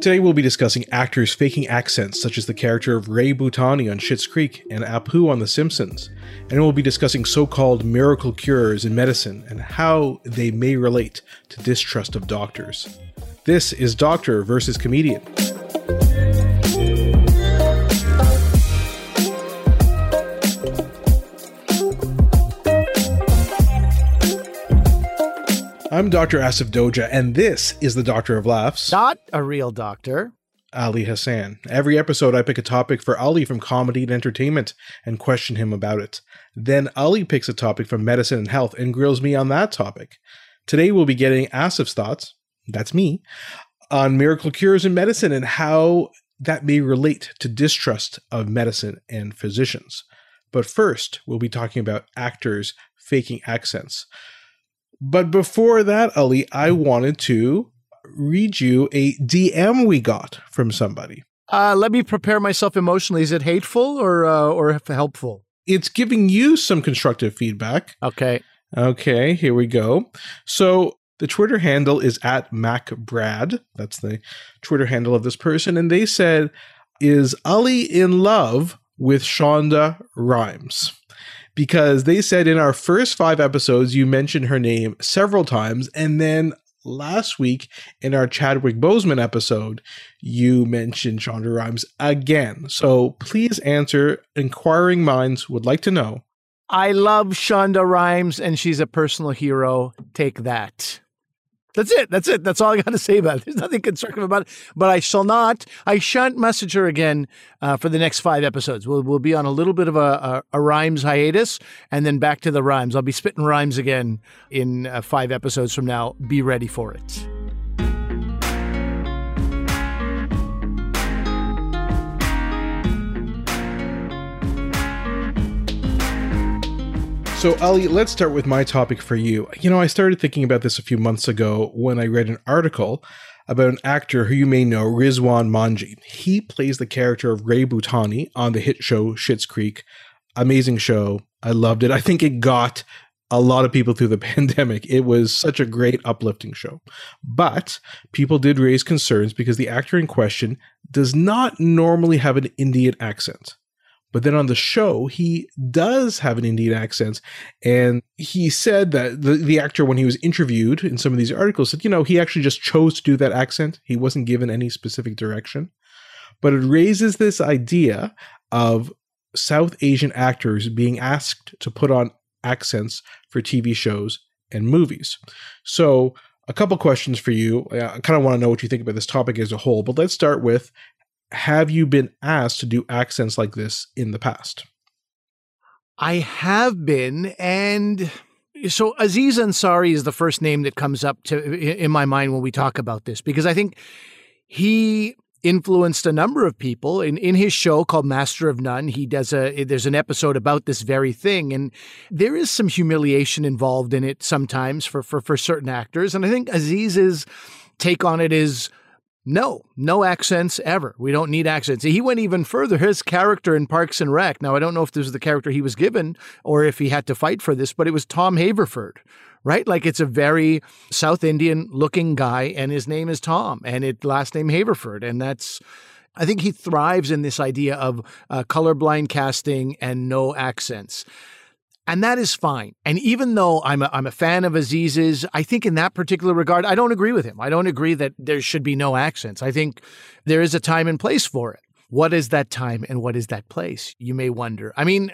Today we'll be discussing actors faking accents such as the character of Ray Butani on Schitt's Creek and Apu on The Simpsons. And we'll be discussing so-called miracle cures in medicine and how they may relate to distrust of doctors. This is Doctor versus Comedian. I'm Dr. Asif Doja, and this is the Doctor of Laughs. Not a real doctor. Ali Hassan. Every episode, I pick a topic for Ali from comedy and entertainment and question him about it. Then Ali picks a topic from medicine and health and grills me on that topic. Today, we'll be getting Asif's thoughts, that's me, on miracle cures in medicine and how that may relate to distrust of medicine and physicians. But first, we'll be talking about actors faking accents. But before that, Ali, I wanted to read you a DM we got from somebody. Uh, let me prepare myself emotionally. Is it hateful or uh, or helpful? It's giving you some constructive feedback. Okay. Okay, here we go. So the Twitter handle is at MacBrad. That's the Twitter handle of this person. And they said, Is Ali in love with Shonda Rhimes? Because they said in our first five episodes, you mentioned her name several times. And then last week in our Chadwick Boseman episode, you mentioned Shonda Rhimes again. So please answer. Inquiring minds would like to know. I love Shonda Rhimes and she's a personal hero. Take that. That's it. That's it. That's all I got to say about it. There's nothing constructive about it. But I shall not. I shan't message her again uh, for the next five episodes. We'll we'll be on a little bit of a, a, a rhymes hiatus, and then back to the rhymes. I'll be spitting rhymes again in uh, five episodes from now. Be ready for it. So, Ali, let's start with my topic for you. You know, I started thinking about this a few months ago when I read an article about an actor who you may know, Rizwan Manji. He plays the character of Ray Butani on the hit show Schitt's Creek. Amazing show. I loved it. I think it got a lot of people through the pandemic. It was such a great, uplifting show. But people did raise concerns because the actor in question does not normally have an Indian accent. But then on the show, he does have an Indian accent. And he said that the, the actor, when he was interviewed in some of these articles, said, you know, he actually just chose to do that accent. He wasn't given any specific direction. But it raises this idea of South Asian actors being asked to put on accents for TV shows and movies. So, a couple questions for you. Uh, I kind of want to know what you think about this topic as a whole, but let's start with have you been asked to do accents like this in the past? I have been, and so Aziz Ansari is the first name that comes up to in my mind when we talk about this because I think he influenced a number of people in, in his show called Master of None. He does a there's an episode about this very thing, and there is some humiliation involved in it sometimes for for, for certain actors. And I think Aziz's take on it is no, no accents ever. We don't need accents. He went even further. His character in Parks and Rec. Now, I don't know if this was the character he was given or if he had to fight for this, but it was Tom Haverford, right? Like it's a very South Indian looking guy, and his name is Tom, and it last name Haverford, and that's. I think he thrives in this idea of uh, colorblind casting and no accents. And that is fine. And even though I'm a, I'm a fan of Aziz's, I think in that particular regard, I don't agree with him. I don't agree that there should be no accents. I think there is a time and place for it. What is that time and what is that place? You may wonder. I mean,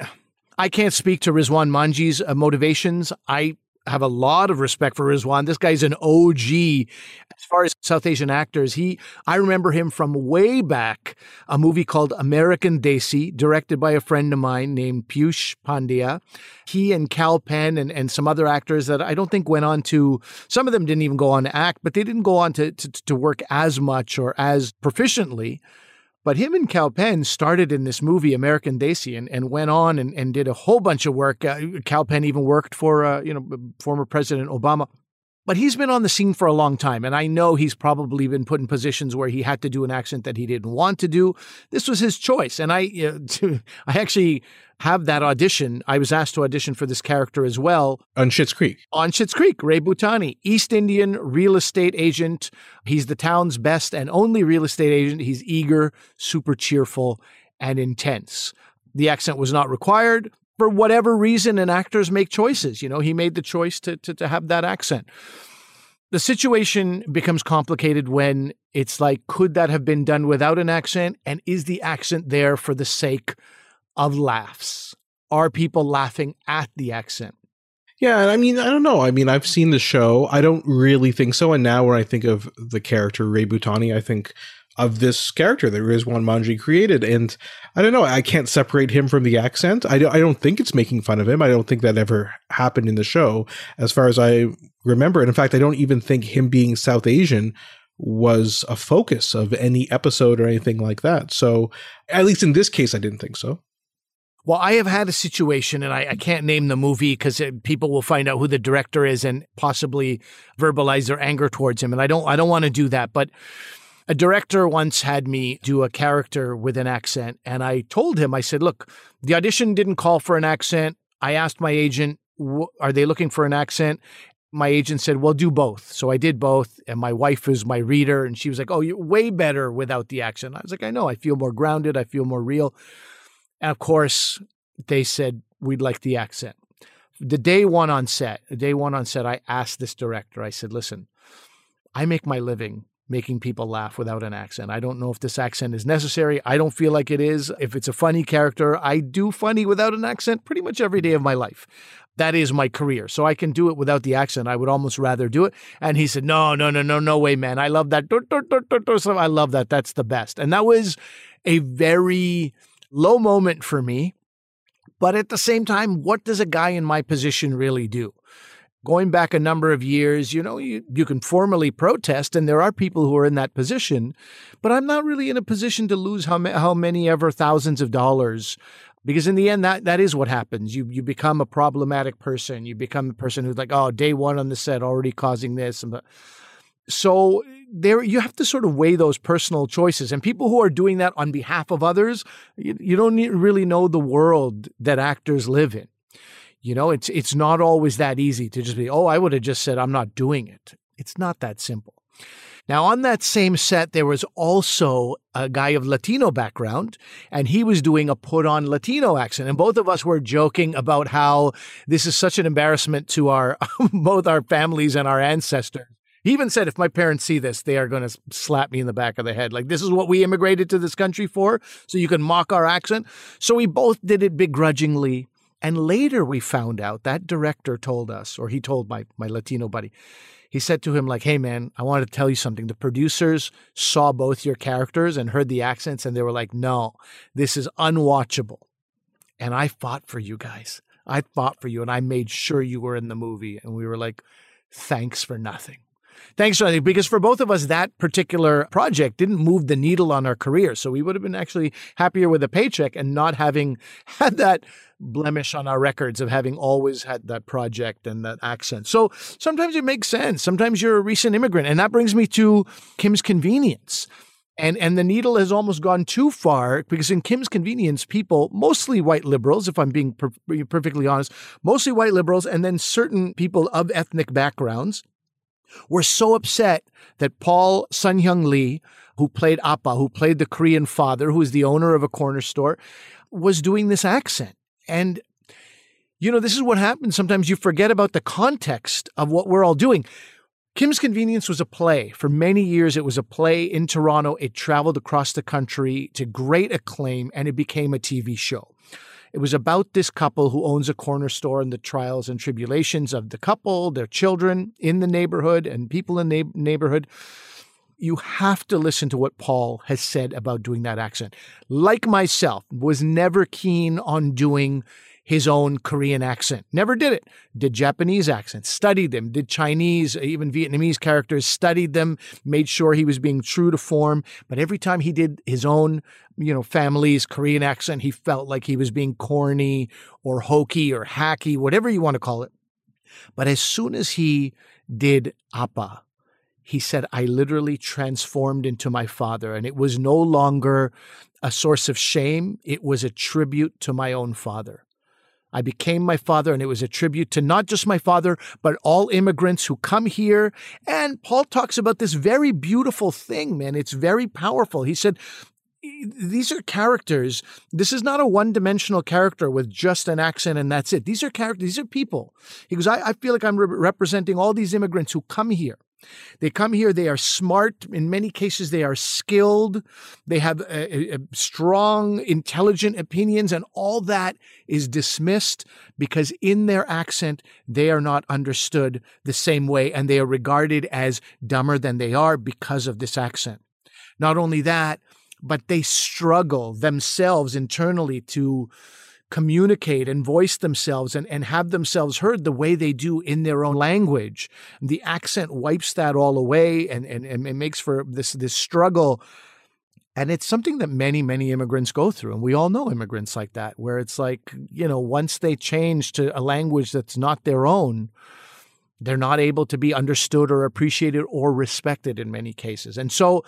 I can't speak to Rizwan Manji's uh, motivations. I have a lot of respect for Rizwan. This guy's an OG as far as South Asian actors. He, I remember him from way back, a movie called American Desi, directed by a friend of mine named Piyush Pandya. He and Kal Penn and, and some other actors that I don't think went on to, some of them didn't even go on to act, but they didn't go on to, to, to work as much or as proficiently but him and Kal Penn started in this movie, American Desi, and, and went on and, and did a whole bunch of work. Uh, Kal Penn even worked for, uh, you know, former President Obama. But he's been on the scene for a long time. And I know he's probably been put in positions where he had to do an accent that he didn't want to do. This was his choice. And I, uh, I actually have that audition. I was asked to audition for this character as well. On Schitt's Creek. On Schitt's Creek, Ray Butani, East Indian real estate agent. He's the town's best and only real estate agent. He's eager, super cheerful, and intense. The accent was not required for whatever reason, and actors make choices. You know, he made the choice to, to, to have that accent. The situation becomes complicated when it's like, could that have been done without an accent? And is the accent there for the sake of laughs? Are people laughing at the accent? Yeah, I mean, I don't know. I mean, I've seen the show. I don't really think so. And now, when I think of the character Ray Butani, I think of this character that Rizwan Manji created. And I don't know, I can't separate him from the accent. I don't, I don't think it's making fun of him. I don't think that ever happened in the show, as far as I remember. And in fact, I don't even think him being South Asian was a focus of any episode or anything like that. So, at least in this case, I didn't think so. Well, I have had a situation, and I, I can't name the movie because people will find out who the director is and possibly verbalize their anger towards him. And I don't, I don't want to do that. But a director once had me do a character with an accent, and I told him, I said, Look, the audition didn't call for an accent. I asked my agent, Are they looking for an accent? My agent said, Well, do both. So I did both. And my wife is my reader, and she was like, Oh, you're way better without the accent. I was like, I know. I feel more grounded. I feel more real. And of course, they said, We'd like the accent. The day one on set, the day one on set, I asked this director, I said, Listen, I make my living making people laugh without an accent. I don't know if this accent is necessary. I don't feel like it is. If it's a funny character, I do funny without an accent pretty much every day of my life. That is my career. So I can do it without the accent. I would almost rather do it. And he said, No, no, no, no, no way, man. I love that. I love that. That's the best. And that was a very low moment for me. But at the same time, what does a guy in my position really do? Going back a number of years, you know, you, you can formally protest, and there are people who are in that position, but I'm not really in a position to lose how, how many ever thousands of dollars. Because in the end, that, that is what happens. You you become a problematic person. You become a person who's like, oh, day one on the set already causing this. So there, you have to sort of weigh those personal choices. And people who are doing that on behalf of others, you, you don't really know the world that actors live in. You know, it's it's not always that easy to just be, oh, I would have just said I'm not doing it. It's not that simple. Now, on that same set, there was also a guy of Latino background, and he was doing a put on Latino accent. And both of us were joking about how this is such an embarrassment to our both our families and our ancestors. He even said, if my parents see this, they are going to slap me in the back of the head. Like, this is what we immigrated to this country for, so you can mock our accent. So we both did it begrudgingly. And later we found out that director told us, or he told my, my Latino buddy, he said to him, like, hey man, I wanted to tell you something. The producers saw both your characters and heard the accents, and they were like, no, this is unwatchable. And I fought for you guys. I fought for you, and I made sure you were in the movie. And we were like, thanks for nothing. Thanks, Johnny, because for both of us, that particular project didn't move the needle on our career. So we would have been actually happier with a paycheck and not having had that blemish on our records of having always had that project and that accent. So sometimes it makes sense. Sometimes you're a recent immigrant. And that brings me to Kim's Convenience. And and the needle has almost gone too far because in Kim's Convenience, people, mostly white liberals, if I'm being per- perfectly honest, mostly white liberals, and then certain people of ethnic backgrounds, were so upset that Paul Sun Hyung Lee, who played Appa, who played the Korean father, who is the owner of a corner store, was doing this accent. And, you know, this is what happens. Sometimes you forget about the context of what we're all doing. Kim's Convenience was a play. For many years, it was a play in Toronto. It traveled across the country to great acclaim and it became a TV show. It was about this couple who owns a corner store and the trials and tribulations of the couple, their children in the neighborhood, and people in the neighborhood. You have to listen to what Paul has said about doing that accent. Like myself, was never keen on doing his own Korean accent. Never did it. Did Japanese accents, studied them, did Chinese, even Vietnamese characters, studied them, made sure he was being true to form. But every time he did his own, you know, family's Korean accent, he felt like he was being corny or hokey or hacky, whatever you want to call it. But as soon as he did Appa. He said, I literally transformed into my father, and it was no longer a source of shame. It was a tribute to my own father. I became my father, and it was a tribute to not just my father, but all immigrants who come here. And Paul talks about this very beautiful thing, man. It's very powerful. He said, these are characters. This is not a one dimensional character with just an accent and that's it. These are characters, these are people. He goes, I, I feel like I'm re- representing all these immigrants who come here they come here, they are smart. In many cases, they are skilled. They have a, a strong, intelligent opinions, and all that is dismissed because in their accent, they are not understood the same way and they are regarded as dumber than they are because of this accent. Not only that, but they struggle themselves internally to communicate and voice themselves and, and have themselves heard the way they do in their own language. The accent wipes that all away and, and, and it makes for this, this struggle. And it's something that many, many immigrants go through. And we all know immigrants like that, where it's like, you know, once they change to a language that's not their own, they're not able to be understood or appreciated or respected in many cases. And so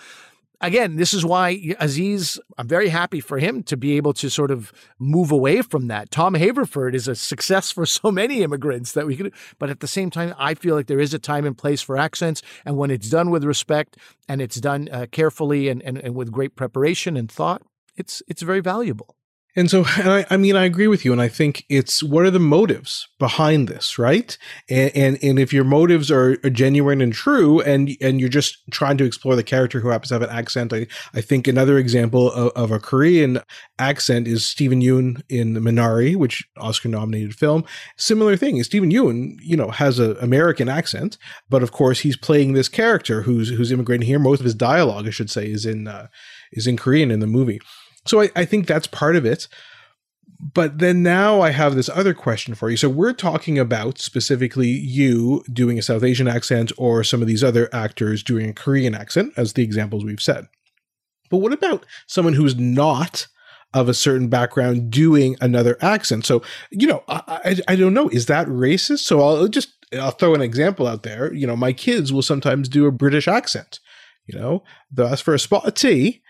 again, this is why Aziz, I'm very happy for him to be able to sort of move away from that. Tom Haverford is a success for so many immigrants that we could, but at the same time, I feel like there is a time and place for accents. And when it's done with respect and it's done uh, carefully and, and, and with great preparation and thought, it's, it's very valuable. And so, and I, I, mean, I agree with you, and I think it's what are the motives behind this, right? And and, and if your motives are, are, genuine and true, and and you're just trying to explore the character who happens to have an accent, I, I think another example of, of a Korean accent is Steven Yeun in Minari, which Oscar-nominated film. Similar thing is Steven Yeun, you know, has an American accent, but of course he's playing this character who's who's immigrating here. Most of his dialogue, I should say, is in uh, is in Korean in the movie. So I, I think that's part of it. But then now I have this other question for you. So we're talking about specifically you doing a South Asian accent or some of these other actors doing a Korean accent, as the examples we've said. But what about someone who's not of a certain background doing another accent? So, you know, I, I, I don't know. Is that racist? So I'll just I'll throw an example out there. You know, my kids will sometimes do a British accent. You know, they'll ask for a spot of tea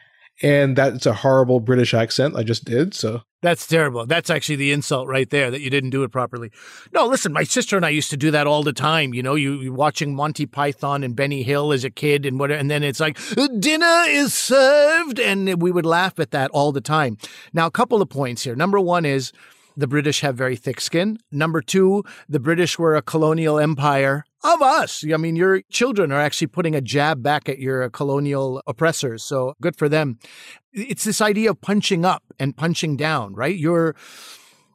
and that's a horrible British accent I just did. So that's terrible. That's actually the insult right there that you didn't do it properly. No, listen, my sister and I used to do that all the time. You know, you, you watching Monty Python and Benny Hill as a kid and what, and then it's like uh, dinner is served, and we would laugh at that all the time. Now, a couple of points here. Number one is the British have very thick skin. Number two, the British were a colonial empire of us. I mean, your children are actually putting a jab back at your colonial oppressors. So good for them. It's this idea of punching up and punching down, right? You're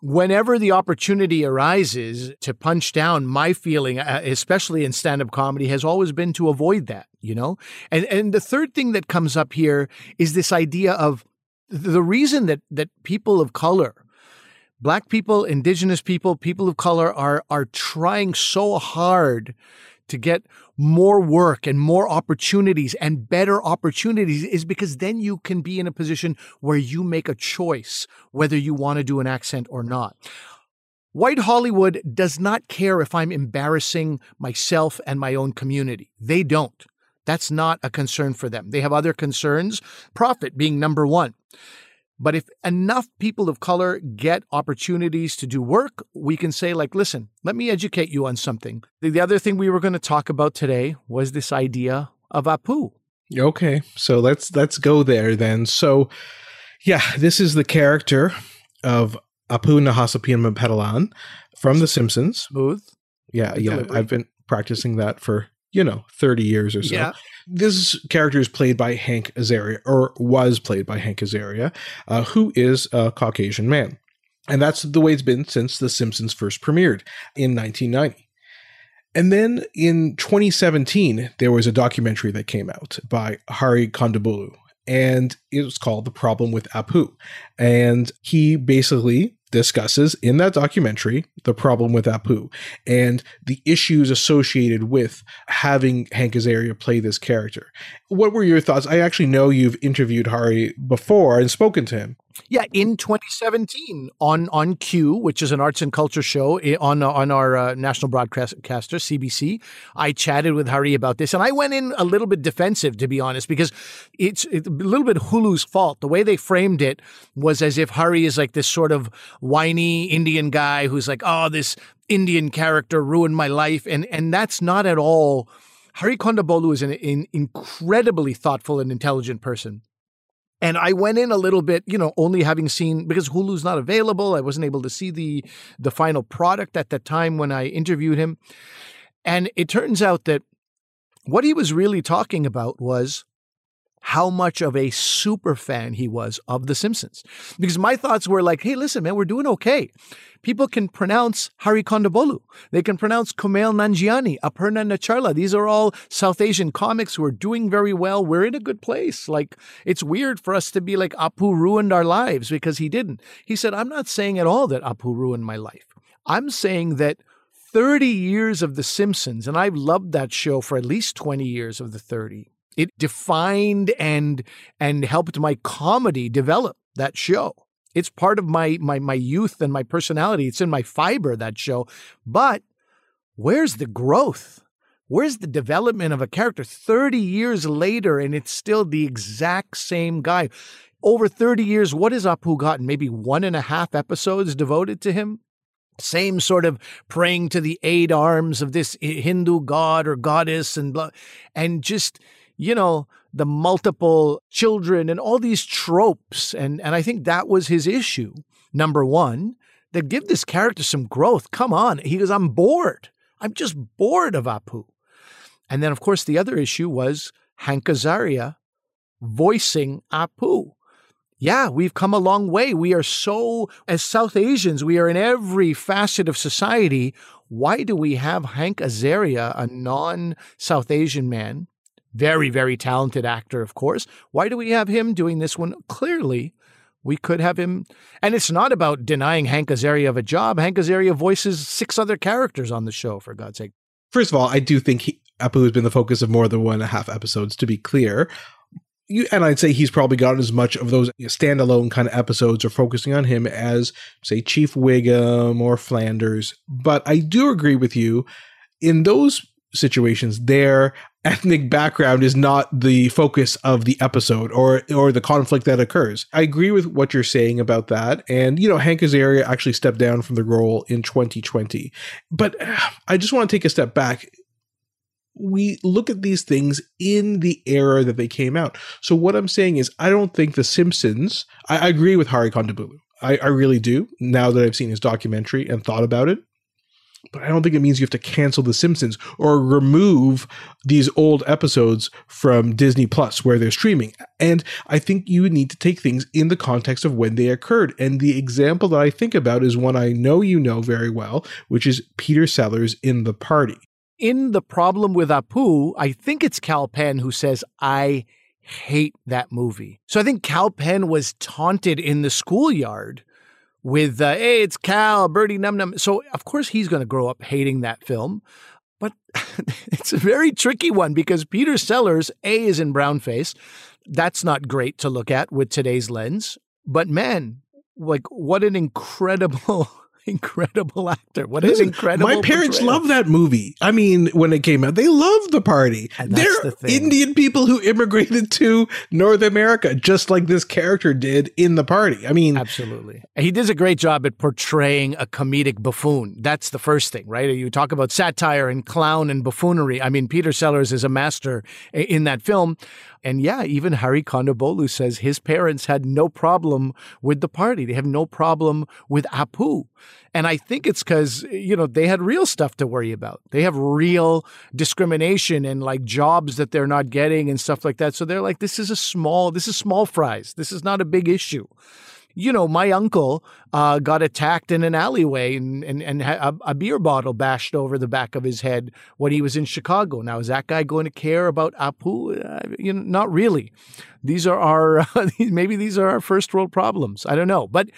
whenever the opportunity arises to punch down, my feeling, uh, especially in stand up comedy, has always been to avoid that, you know? And, and the third thing that comes up here is this idea of the reason that, that people of color black people, indigenous people, people of color are are trying so hard to get more work and more opportunities and better opportunities is because then you can be in a position where you make a choice whether you want to do an accent or not. White Hollywood does not care if I'm embarrassing myself and my own community. They don't. That's not a concern for them. They have other concerns, profit being number one. But if enough people of color get opportunities to do work, we can say, like, listen, let me educate you on something. The other thing we were going to talk about today was this idea of Apu. Okay, so let's let's go there then. So, yeah, this is the character of Apu Nahasapeemapetilon from The Simpsons. Smooth. Yeah, yeah. I've been practicing that for you know 30 years or so. Yeah. This character is played by Hank Azaria, or was played by Hank Azaria, uh, who is a Caucasian man. And that's the way it's been since The Simpsons first premiered in 1990. And then in 2017, there was a documentary that came out by Hari Kondabolu, and it was called The Problem with Apu. And he basically discusses in that documentary the problem with Apu and the issues associated with having Hank Azaria play this character. What were your thoughts? I actually know you've interviewed Hari before and spoken to him. Yeah, in 2017 on on Q, which is an arts and culture show on on our uh, national broadcaster CBC, I chatted with Hari about this, and I went in a little bit defensive to be honest, because it's, it's a little bit Hulu's fault. The way they framed it was as if Hari is like this sort of whiny Indian guy who's like, "Oh, this Indian character ruined my life," and and that's not at all. Hari Kondabolu is an, an incredibly thoughtful and intelligent person. And I went in a little bit, you know, only having seen because Hulu's not available. I wasn't able to see the the final product at the time when I interviewed him. And it turns out that what he was really talking about was how much of a super fan he was of The Simpsons. Because my thoughts were like, hey, listen, man, we're doing okay. People can pronounce Hari Kondabolu. They can pronounce Kumail Nanjiani, Aparna Nancherla. These are all South Asian comics who are doing very well. We're in a good place. Like, it's weird for us to be like, Apu ruined our lives because he didn't. He said, I'm not saying at all that Apu ruined my life. I'm saying that 30 years of The Simpsons, and I've loved that show for at least 20 years of the 30 it defined and and helped my comedy develop that show. It's part of my my my youth and my personality. It's in my fiber that show. But where's the growth? Where's the development of a character 30 years later and it's still the exact same guy? Over 30 years, what has Apu gotten? Maybe one and a half episodes devoted to him? Same sort of praying to the eight arms of this eh, Hindu god or goddess and blah, and just you know, the multiple children and all these tropes. And, and I think that was his issue. Number one, that give this character some growth. Come on. He goes, I'm bored. I'm just bored of Apu. And then, of course, the other issue was Hank Azaria voicing Apu. Yeah, we've come a long way. We are so, as South Asians, we are in every facet of society. Why do we have Hank Azaria, a non South Asian man, very, very talented actor, of course. Why do we have him doing this one? Clearly, we could have him. And it's not about denying Hank Azaria of a job. Hank Azaria voices six other characters on the show, for God's sake. First of all, I do think he, Apu has been the focus of more than one and a half episodes, to be clear. You, and I'd say he's probably gotten as much of those standalone kind of episodes or focusing on him as, say, Chief Wiggum or Flanders. But I do agree with you in those situations their ethnic background is not the focus of the episode or or the conflict that occurs. I agree with what you're saying about that. And you know, Hank Azaria actually stepped down from the role in 2020. But uh, I just want to take a step back. We look at these things in the era that they came out. So what I'm saying is I don't think The Simpsons, I, I agree with Hari Kondabolu. I, I really do, now that I've seen his documentary and thought about it but I don't think it means you have to cancel The Simpsons or remove these old episodes from Disney Plus where they're streaming. And I think you need to take things in the context of when they occurred. And the example that I think about is one I know you know very well, which is Peter Sellers in The Party. In The Problem with Apu, I think it's Kal Penn who says, I hate that movie. So I think Kal Penn was taunted in the schoolyard with uh, hey, it's Kal, Birdie Num Num. So of course he's going to grow up hating that film. But it's a very tricky one because Peter Sellers, A, is in brownface. That's not great to look at with today's lens. But man, like what an incredible incredible actor. What is incredible. My parents portrayal. love that movie. I mean, when it came out, they loved the party. They're the Indian people who immigrated to North America, just like this character did in the party. I mean, absolutely. He does a great job at portraying a comedic buffoon. That's the first thing, right? You talk about satire and clown and buffoonery. I mean, Peter Sellers is a master in that film. And yeah, even Hari Kondabolu says his parents had no problem with the party. They have no problem with Apu. And I think it's because, you know, they had real stuff to worry about. They have real discrimination and like jobs that they're not getting and stuff like that. So they're like, this is a small, this is small fries. This is not a big issue you know, my uncle uh, got attacked in an alleyway and, and, and a, a, beer bottle bashed over the back of his head when he was in Chicago. Now, is that guy going to care about Apu? Uh, you know, not really. These are our, maybe these are our first world problems. I don't know. But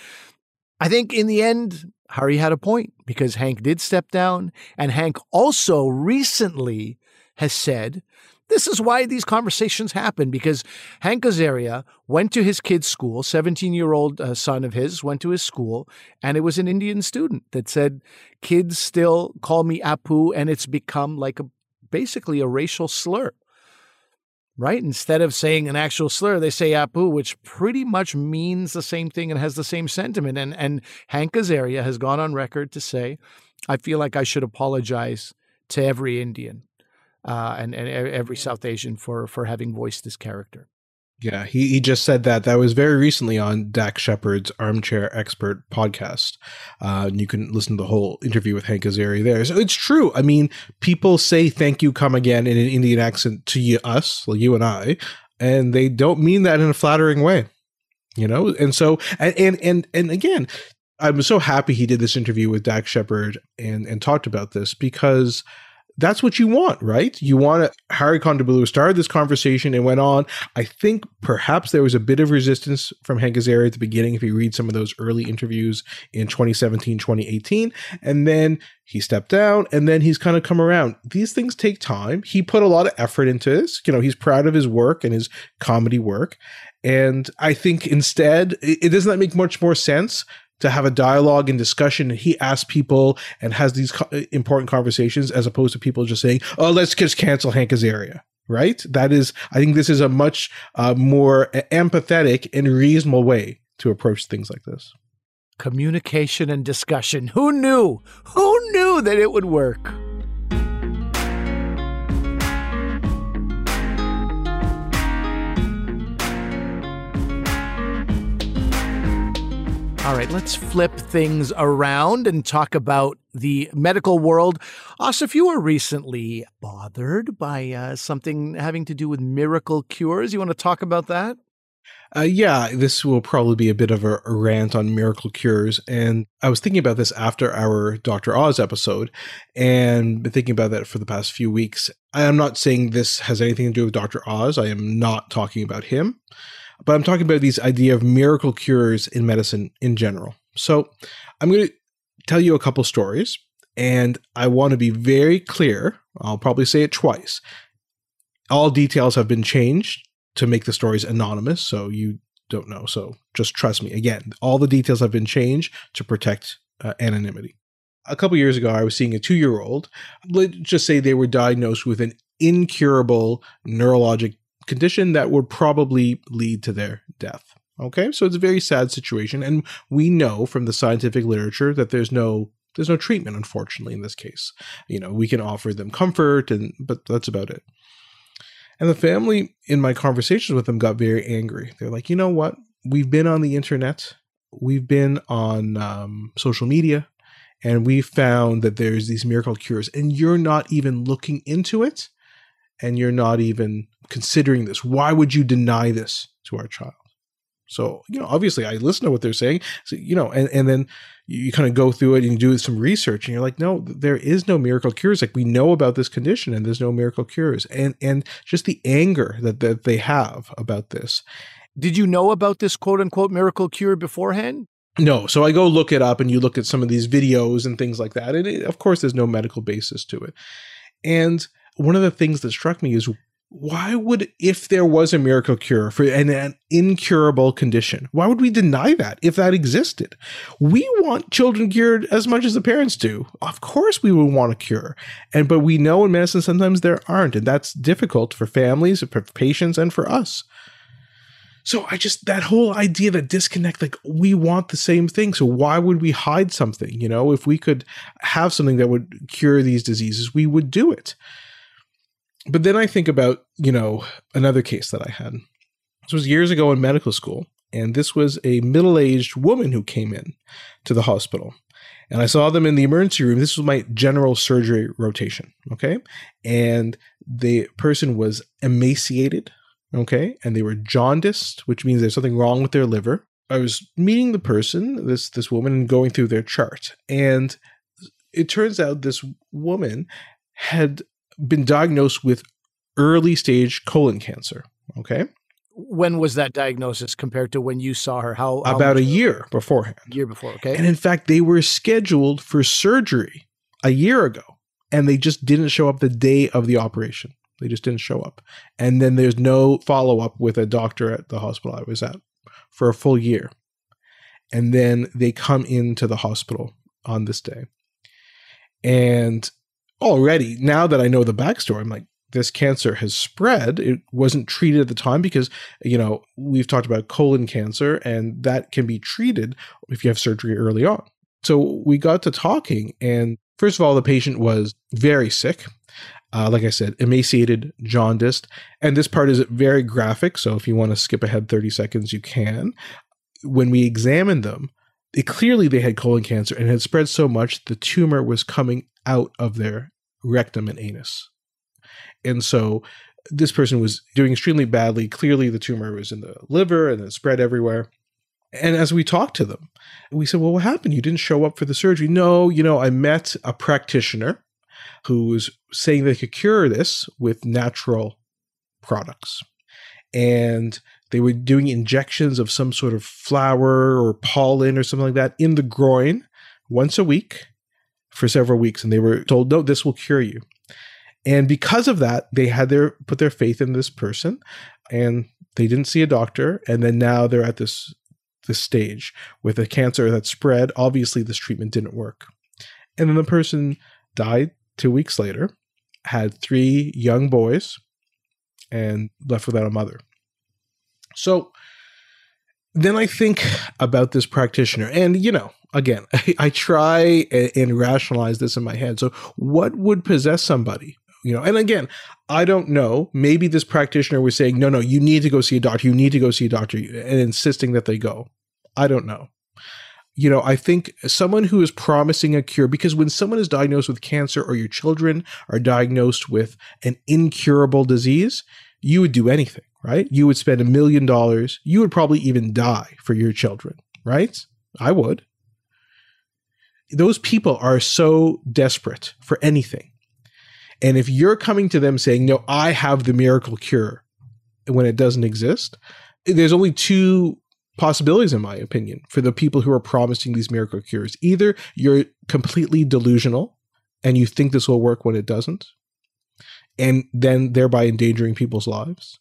I think in the end, Hari had a point because Hank did step down. And Hank also recently has said this is why these conversations happen because Hank Azaria went to his kid's school, 17 year old uh, son of his went to his school, and it was an Indian student that said, Kids still call me Apu, and it's become like a basically a racial slur. Right? Instead of saying an actual slur, they say Apu, which pretty much means the same thing and has the same sentiment. And, and Hank Azaria has gone on record to say, I feel like I should apologize to every Indian uh, and, and every South Asian for for having voiced this character. Yeah, he, he just said that. That was very recently on Dax Shepard's Armchair Expert podcast. Uh, and you can listen to the whole interview with Hank Azaria there. So it's true. I mean, people say thank you, come again in an Indian accent to you, us, well, you and I, and they don't mean that in a flattering way. You know, and so and and and, and again, I'm so happy he did this interview with Dak Shepard and and talked about this because that's what you want, right? You want to, Hari Kondabolu started this conversation and went on. I think perhaps there was a bit of resistance from Hank Azaria at the beginning if you read some of those early interviews in 2017, 2018. And then he stepped down and then he's kind of come around. These things take time. He put a lot of effort into this. You know, he's proud of his work and his comedy work. And I think instead, it, doesn't that make much more sense to have a dialogue and discussion and he asks people and has these co- important conversations as opposed to people just saying oh let's just cancel hank azaria right? That is i think this is a much uh, more empathetic and reasonable way to approach things like this. Communication and discussion. Who knew? Who knew that it would work All right, let's flip things around and talk about the medical world. Asif, you were recently bothered by uh, something having to do with miracle cures. You want to talk about that? Uh, yeah, this will probably be a bit of a, rant on miracle cures. And I was thinking about this after our Dr. Oz episode and been thinking about that for the past few weeks. I am not saying this has anything to do with Dr. Oz. I am not talking about him but I'm talking about these idea of miracle cures in medicine in general. So I'm going to tell you a couple stories, and I want to be very clear. I'll probably say it twice. All details have been changed to make the stories anonymous, so you don't know. So just trust me. Again, all the details have been changed to protect uh, anonymity. A couple years ago, I was seeing a two year old. Let's just say they were diagnosed with an incurable neurologic condition that would probably lead to their death. Okay, so it's a very sad situation, and we know from the scientific literature that there's no there's no treatment, unfortunately, in this case. You know, we can offer them comfort, and but that's about it. And the family, in my conversations with them, got very angry. They're like, you know what? We've been on the internet, we've been on um, social media, and we found that there's these miracle cures, and you're not even looking into it, and you're not even considering this? Why would you deny this to our child? So, you know, obviously I listen to what they're saying. So, you know, and, and then you, kind of go through it and you do some research and you're like, no, there is no miracle cures. Like we know about this condition and there's no miracle cures. And and just the anger that, that they have about this. Did you know about this quote unquote miracle cure beforehand? No. So I go look it up and you look at some of these videos and things like that. And it, of course, there's no medical basis to it. And one of the things that struck me is why would if there was a miracle cure for an, an, incurable condition why would we deny that if that existed? We want children cured as much as the parents do. Of course we would want a cure. And but we know in medicine sometimes there aren't and that's difficult for families for patients and for us. So i just that whole idea that disconnect like we want the same thing. So why would we hide something? You know if we could have something that would cure these diseases we would do it but then I think about, you know, another case that I had. This was years ago in medical school, and this was a middle aged woman who came in to the hospital. And I saw them in the emergency room. This was my general surgery rotation. Okay. And the person was emaciated. Okay. And they were jaundiced, which means there's something wrong with their liver. I was meeting the person, this this woman, and going through their chart. And it turns out this woman had been diagnosed with early stage colon cancer. Okay. When was that diagnosis compared to when you saw her? How, how about a year beforehand? Year before, okay. And in fact, they were scheduled for surgery a year ago, and they just didn't show up the day of the operation. They just didn't show up. And then there's no follow up with a doctor at the hospital I was at for a full year. And then they come into the hospital on this day. And already, now that I know the backstory, I'm like, this cancer has spread. It wasn't treated at the time because, you know, we've talked about colon cancer and that can be treated if you have surgery early on. So we got to talking, and first of all, the patient was very sick. Uh, like I said, emaciated, jaundiced. And this part is very graphic. So if you want to skip ahead 30 seconds, you can. When we examined them, clearly they had colon cancer and had spread so much the tumor was coming out of their rectum and anus. And so this person was doing extremely badly. Clearly, the tumor was in the liver and it spread everywhere. And as we talked to them, we said, Well, what happened? You didn't show up for the surgery. No, you know, I met a practitioner who was saying they could cure this with natural products. And they were doing injections of some sort of flower or pollen or something like that in the groin once a week for several weeks. And they were told, no, this will cure you. And because of that, they had their put their faith in this person and they didn't see a doctor. And then now they're at this this stage with a cancer that spread. Obviously, this treatment didn't work. And then the person died two weeks later, had three young boys, and left without a mother. So then I think about this practitioner, and you know, again, I, I try and, and rationalize this in my head. So, what would possess somebody? You know and again i don't know. Maybe this practitioner was saying no no you need to go see a doctor. You need to go see a doctor and insisting that they go. I don't know. You know i think someone who is promising a cure because when someone is diagnosed with cancer or your children are diagnosed with an incurable disease you would do anything right? You would spend a million dollars. You would probably even die for your children right? I would. Those people are so desperate for anything. And if you're coming to them saying, no, I have the miracle cure when it doesn't exist, there's only two possibilities, in my opinion, for the people who are promising these miracle cures. Either you're completely delusional and you think this will work when it doesn't, and then thereby endangering people's lives,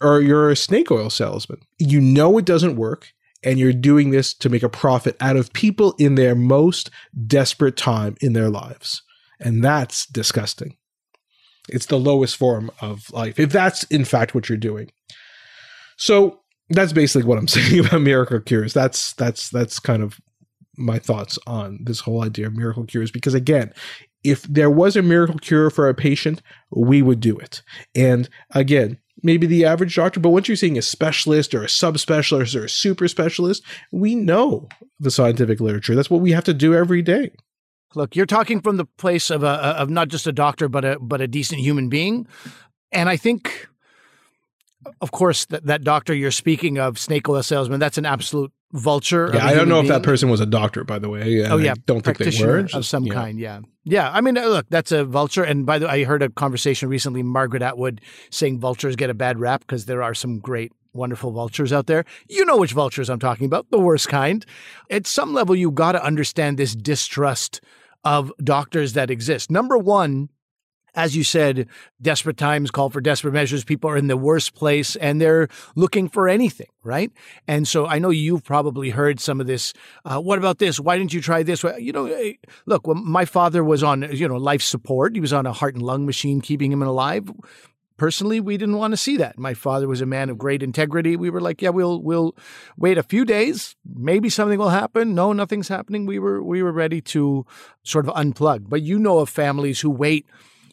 or you're a snake oil salesman. You know it doesn't work. And you're doing this to make a profit out of people in their most desperate time in their lives. And that's disgusting. It's the lowest form of life, if that's in fact what you're doing. So that's basically what I'm saying about miracle cures. That's that's that's kind of my thoughts on this whole idea of miracle cures. Because again, if there was a miracle cure for a patient, we would do it. And again, maybe the average doctor, but once you're seeing a specialist or a subspecialist or a super specialist, we know the scientific literature. That's what we have to do every day. Look, you're talking from the place of a of not just a doctor, but a but a decent human being, and I think, of course, that that doctor you're speaking of, snake oil salesman, that's an absolute vulture. Yeah, I don't know being. if that person was a doctor, by the way. Oh yeah, I don't think they were of some yeah. kind. Yeah, yeah. I mean, uh, look, that's a vulture. And by the way, I heard a conversation recently, Margaret Atwood saying vultures get a bad rap because there are some great wonderful vultures out there. You know which vultures I'm talking about, the worst kind. At some level, you've got to understand this distrust of doctors that exist. Number one, as you said, desperate times call for desperate measures. People are in the worst place and they're looking for anything, right? And so I know you've probably heard some of this. Uh, what about this? Why didn't you try this? You know, look, when my father was on, you know, life support, he was on a heart and lung machine keeping him alive personally, we didn't want to see that. My father was a man of great integrity. We were like, yeah, we'll we'll wait a few days. Maybe something will happen. No, nothing's happening. We were we were ready to sort of unplug. But you know of families who wait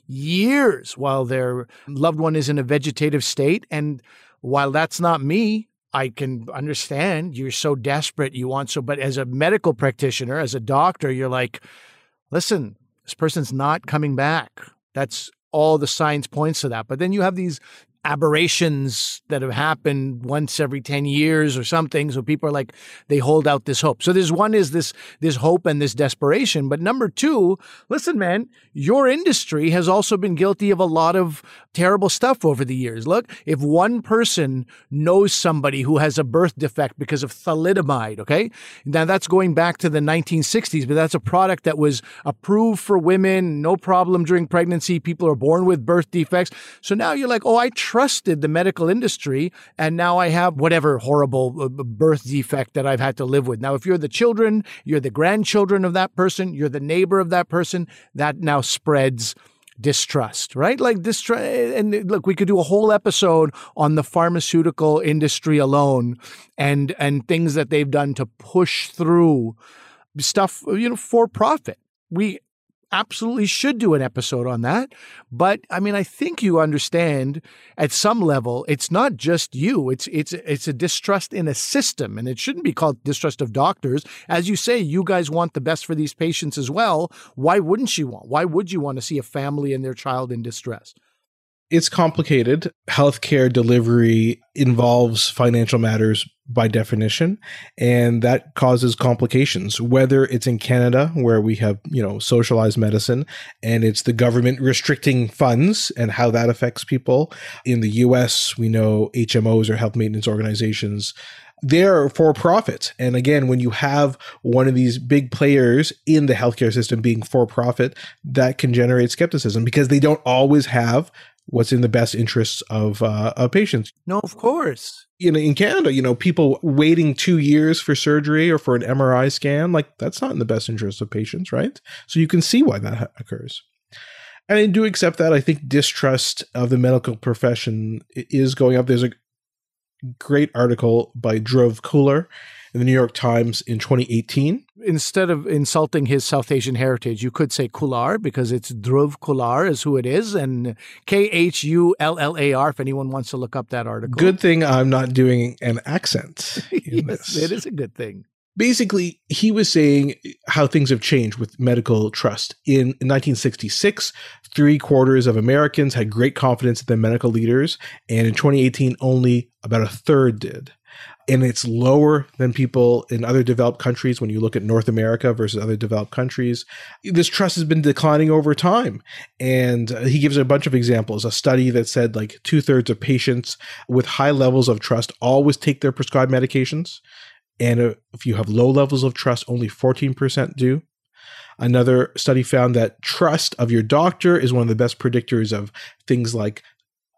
years while their loved one is in a vegetative state. And while that's not me, I can understand you're so desperate, you want so, but as a medical practitioner, as a doctor, you're like, listen, this person's not coming back. That's all the science points to that. But then you have these aberrations that have happened once every 10 years or something. So people are like they hold out this hope. So there's one is this this hope and this desperation. But number two listen man your industry has also been guilty of a lot of terrible stuff over the years. Look if one person knows somebody who has a birth defect because of thalidomide okay? Now that's going back to the 1960s but that's a product that was approved for women no problem during pregnancy people are born with birth defects. So now you're like oh i trusted the medical industry, and now I have whatever horrible uh, birth defect that I've had to live with. Now, if you're the children, you're the grandchildren of that person, you're the neighbor of that person, that now spreads distrust, right? Like distrust. And look, we could do a whole episode on the pharmaceutical industry alone and and things that they've done to push through stuff, you know, for profit. We absolutely should do an episode on that. But I mean, I think you understand at some level, it's not just you. It's it's it's a distrust in a system, and it shouldn't be called distrust of doctors. As you say, you guys want the best for these patients as well. Why wouldn't you want? Why would you want to see a family and their child in distress? It's complicated. Healthcare delivery involves financial matters by definition, and that causes complications. Whether it's in Canada, where we have, you know, socialized medicine, and it's the government restricting funds and how that affects people. In the US, we know HMOs or health maintenance organizations they're for profit. And again, when you have one of these big players in the healthcare system being for profit, that can generate skepticism because they don't always have what's in the best interests of uh, of patients. No, of course. You know, in Canada, you know, people waiting two years for surgery or for an MRI scan, like that's not in the best interest of patients, right? So you can see why that ha- occurs. And I do accept that. I think distrust of the medical profession is going up. There's a great article by Dhruv Khullar in the New York Times in 2018. Instead of insulting his South Asian heritage, you could say Kular because it's Dhruv Khullar is who it is, and K H U L L A R. If anyone wants to look up that article, good thing I'm not doing an accent. yes, it is a good thing. Basically, he was saying how things have changed with medical trust. In 1966, three quarters of Americans had great confidence in their medical leaders, and in 2018, only about a third did and it's lower than people in other developed countries when you look at North America versus other developed countries. This trust has been declining over time. And uh, he gives a bunch of examples. A study that said like two thirds of patients with high levels of trust always take their prescribed medications. And if you have low levels of trust, only 14% do. Another study found that trust of your doctor is one of the best predictors of things like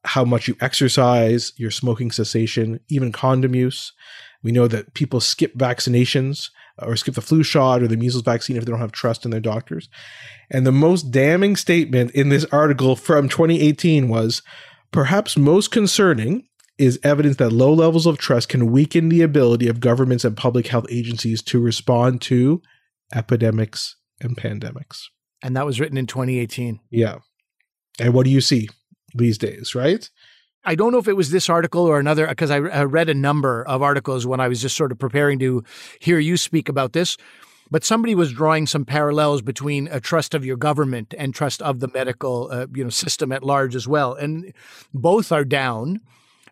how much you exercise, your smoking cessation, even condom use. We know that people skip vaccinations or skip the flu shot or the measles vaccine if they don't have trust in their doctors. And the most damning statement in this article from 2018 was perhaps most concerning is evidence that low levels of trust can weaken the ability of governments and public health agencies to respond to epidemics and pandemics. And that was written in 2018. Yeah. And what do you see? These days, right? I don't know if it was this article or another, because I, I read a number of articles when I was just sort of preparing to hear you speak about this. But somebody was drawing some parallels between a trust of your government and trust of the medical, uh, you know, system at large as well, and both are down.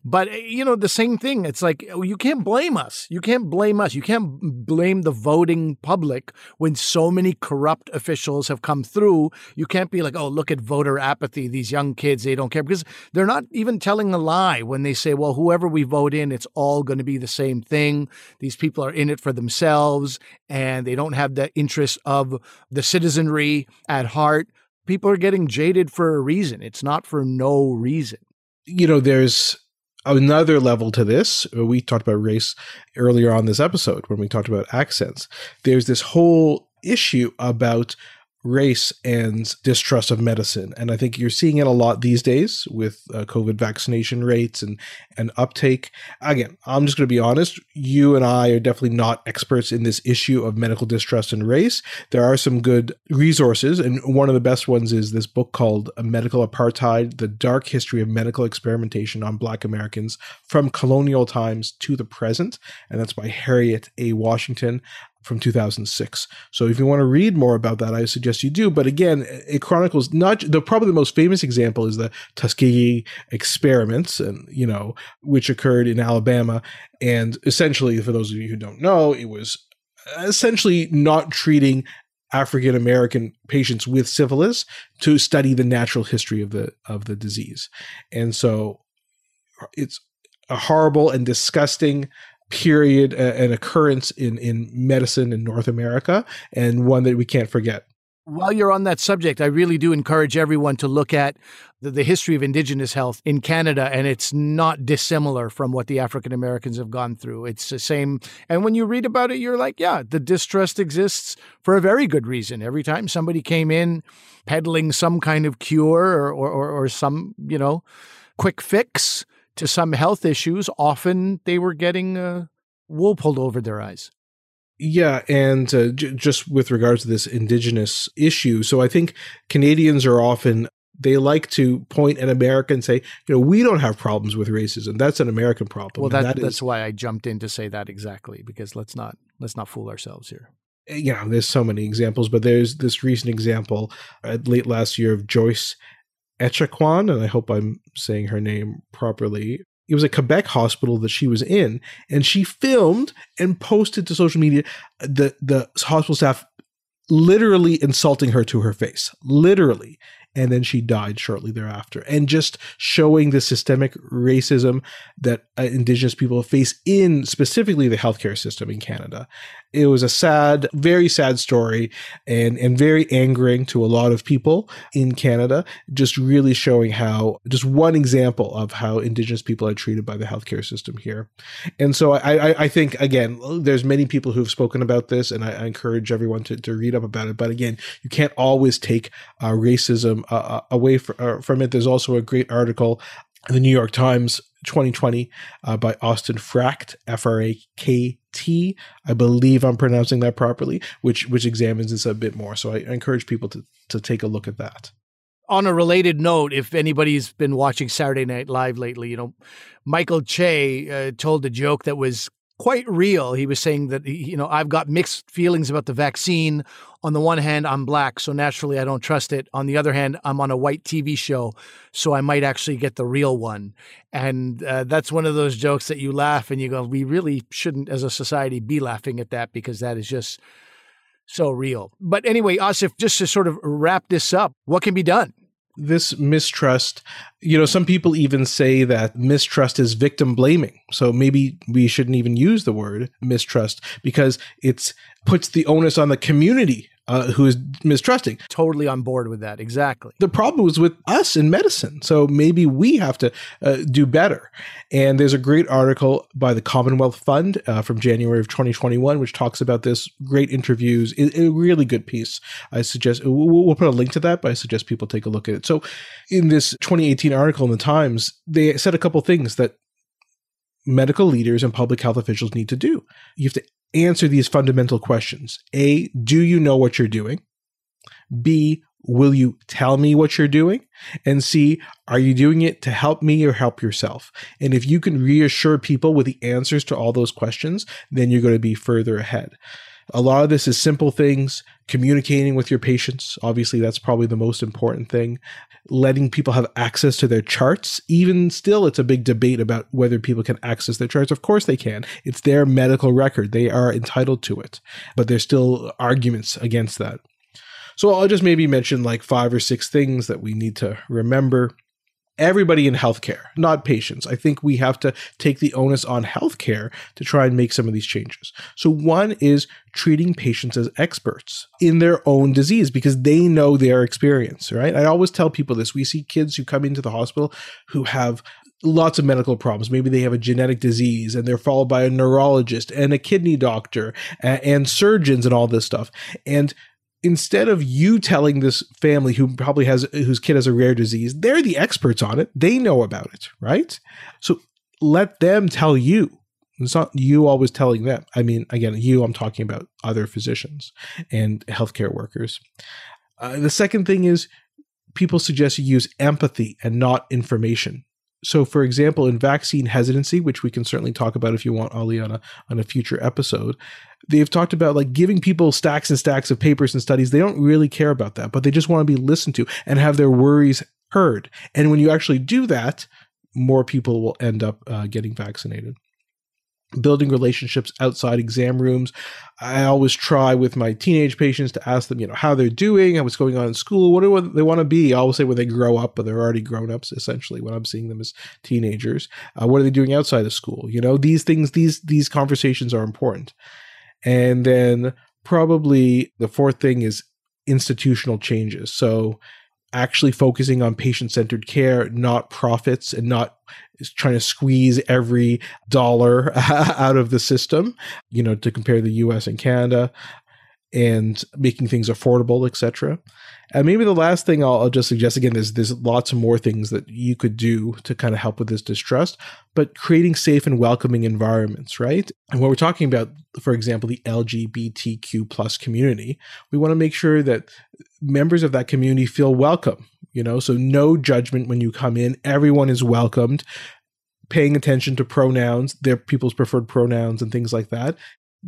But, eh, you know, the same thing. It's like, oh, you can't blame us. You can't blame us. You can't blame the voting public when so many corrupt officials have come through. You can't be like, oh, look at voter apathy. These young kids, they don't care. Because they're not even telling a lie when they say, well, whoever we vote in, it's all going to be the same thing. These people are in it for themselves and they don't have the interest of the citizenry at heart. People are getting jaded for a reason. It's not for no reason. You know, there's another level to this. We talked about race earlier on this episode when we talked about accents. There's this whole issue about race and distrust of medicine. And I think you're seeing it a lot these days with uh, COVID vaccination rates and, and uptake. Again, I'm just going to be honest. You and I are definitely not experts in this issue of medical distrust and race. There are some good resources. And one of the best ones is this book called Medical Apartheid The Dark History of Medical Experimentation on Black Americans from Colonial Times to the Present. And that's by Harriet A. Washington. From 2006. So if you want to read more about that, I suggest you do. But again, it chronicles not the probably the most famous example is the Tuskegee experiments, and you know which occurred in Alabama. And essentially, for those of you who don't know, it was essentially not treating African American patients with syphilis to study the natural history of the of the disease. And so it's a horrible and disgusting period, uh, an occurrence in in medicine in North America, and one that we can't forget. While you're on that subject, I really do encourage everyone to look at the, the, history of Indigenous health in Canada, and it's not dissimilar from what the African Americans have gone through. It's the same. And when you read about it, you're like, yeah, the distrust exists for a very good reason. Every time somebody came in peddling some kind of cure or, or, or some, you know, quick fix to some health issues, often they were getting uh, wool pulled over their eyes. Yeah, and uh, j- just with regards to this indigenous issue, so I think Canadians are often they like to point at America and say, you know, we don't have problems with racism. That's an American problem. Well, that, that that's is, why I jumped in to say that exactly because let's not let's not fool ourselves here. Eh, you know, there's so many examples, but there's this recent example uh, late last year of Joyce Echaquan, and I hope I'm saying her name properly, it was a Quebec hospital that she was in, and she filmed and posted to social media the the hospital staff literally insulting her to her face, literally. And then she died shortly thereafter. And just showing the systemic racism that uh, Indigenous people face in specifically the healthcare system in Canada. It was a sad, very sad story and, and very angering to a lot of people in Canada, just really showing how, just one example of how Indigenous people are treated by the healthcare system here. And so I, I, I think, again, there's many people who've spoken about this, and I, I encourage everyone to, to read up about it. But again, you can't always take uh, racism uh, uh away from, uh, from it. There's also a great article the New York Times 2020 uh, by Austin Frakt, F R A K T. I believe I'm pronouncing that properly, which which examines this a bit more. So I, I encourage people to to take a look at that. On a related note, if anybody's been watching Saturday Night Live lately, you know, Michael Che uh, told a joke that was quite real. He was saying that, you know, I've got mixed feelings about the vaccine. On the one hand, I'm black, so naturally I don't trust it. On the other hand, I'm on a white TV show, so I might actually get the real one. And uh, that's one of those jokes that you laugh and you go, we really shouldn't, as a society, be laughing at that because that is just so real. But anyway, Asif, just to sort of wrap this up, what can be done? This mistrust, you know, some people even say that mistrust is victim blaming. So maybe we shouldn't even use the word mistrust because it's puts the onus on the community uh, who is mistrusting. Totally on board with that. Exactly. The problem was with us in medicine. So maybe we have to uh, do better. And there's a great article by the Commonwealth Fund uh, from January of 2021, which talks about this. Great interviews. It, a really good piece. I suggest we'll, we'll put a link to that, but I suggest people take a look at it. So in this 2018 article in the Times, they said a couple things that medical leaders and public health officials need to do. You have to answer these fundamental questions. A, do you know what you're doing? B, will you tell me what you're doing? And C, are you doing it to help me or help yourself? And if you can reassure people with the answers to all those questions, then you're going to be further ahead. A lot of this is simple things, communicating with your patients. Obviously, that's probably the most important thing. Letting people have access to their charts. Even still, it's a big debate about whether people can access their charts. Of course, they can. It's their medical record, they are entitled to it. But there's still arguments against that. So I'll just maybe mention like five or six things that we need to remember everybody in healthcare, not patients. I think we have to take the onus on healthcare to try and make some of these changes. So, one is treating patients as experts in their own disease because they know their experience, right? I always tell people this. We see kids who come into the hospital who have lots of medical problems. Maybe they have a genetic disease and they're followed by a neurologist and a kidney doctor and surgeons and all this stuff. And instead of you telling this family who probably has whose kid has a rare disease, they're the experts on it. They know about it, right? So let them tell you. It's not you always telling them. I mean, again, you, I'm talking about other physicians and healthcare workers. Uh, the second thing is people suggest you use empathy and not information. So, for example, in vaccine hesitancy, which we can certainly talk about if you want, Ali, on a, on a future episode, they've talked about like giving people stacks and stacks of papers and studies. They don't really care about that, but they just want to be listened to and have their worries heard. And when you actually do that, more people will end up uh, getting vaccinated building relationships outside exam rooms. I always try with my teenage patients to ask them, you know, how they're doing, what's going on in school, what do they want to be. I always say when they grow up, but they're already grown ups essentially when I'm seeing them as teenagers. Uh, what are they doing outside of school? You know, these things, these these conversations are important. And then probably the fourth thing is institutional changes. So actually focusing on patient centered care, not profits, and not trying to squeeze every dollar out of the system, you know, to compare the US and Canada and making things affordable, etc. And maybe the last thing I'll, I'll, just suggest again is there's lots of more things that you could do to kind of help with this distrust, but creating safe and welcoming environments, right? And when we're talking about, for example, the LGBTQ plus community, we want to make sure that members of that community feel welcome. You know, so no judgment when you come in. Everyone is welcomed paying attention to pronouns, their people's preferred pronouns and things like that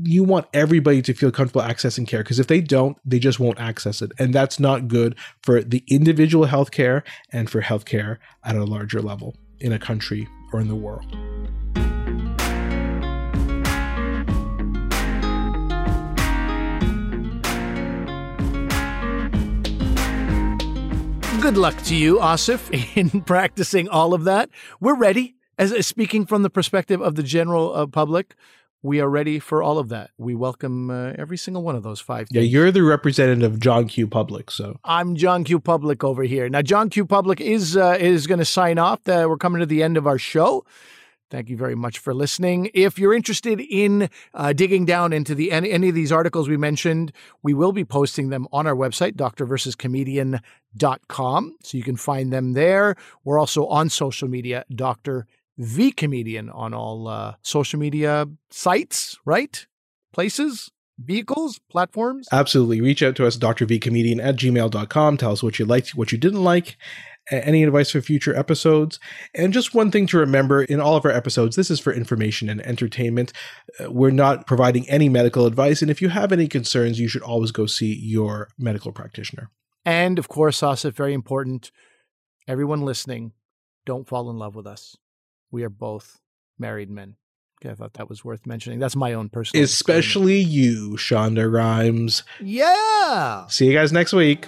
you want everybody to feel comfortable accessing care because if they don't, they just won't access it. And that's not good for the individual healthcare and for healthcare at a larger level in a country or in the world. Good luck to you, Asif, in practicing all of that. We're ready. As, as speaking from the perspective of the general uh, public, we are ready for all of that. We welcome uh, every single one of those five. Things. Yeah, you're the representative of John Q. Public, so I'm John Q. Public over here. Now, John Q. Public is uh, is going to sign off. Uh, we're coming to the end of our show. Thank you very much for listening. If you're interested in uh, digging down into the any, any, of these articles we mentioned, we will be posting them on our website, drversuscomedian.com. So you can find them there. We're also on social media, Dr the comedian on all uh, social media sites, right? Places, vehicles, platforms? Absolutely. Reach out to us, drvcomedian at gmail.com. Tell us what you liked, what you didn't like, any advice for future episodes. And just one thing to remember in all of our episodes this is for information and entertainment. Uh, we're not providing any medical advice. And if you have any concerns, you should always go see your medical practitioner. And of course, Asif, very important everyone listening, don't fall in love with us we are both married men. I thought that was worth mentioning. That's my own personal. Especially you, Shonda Rhimes. Yeah. See you guys next week.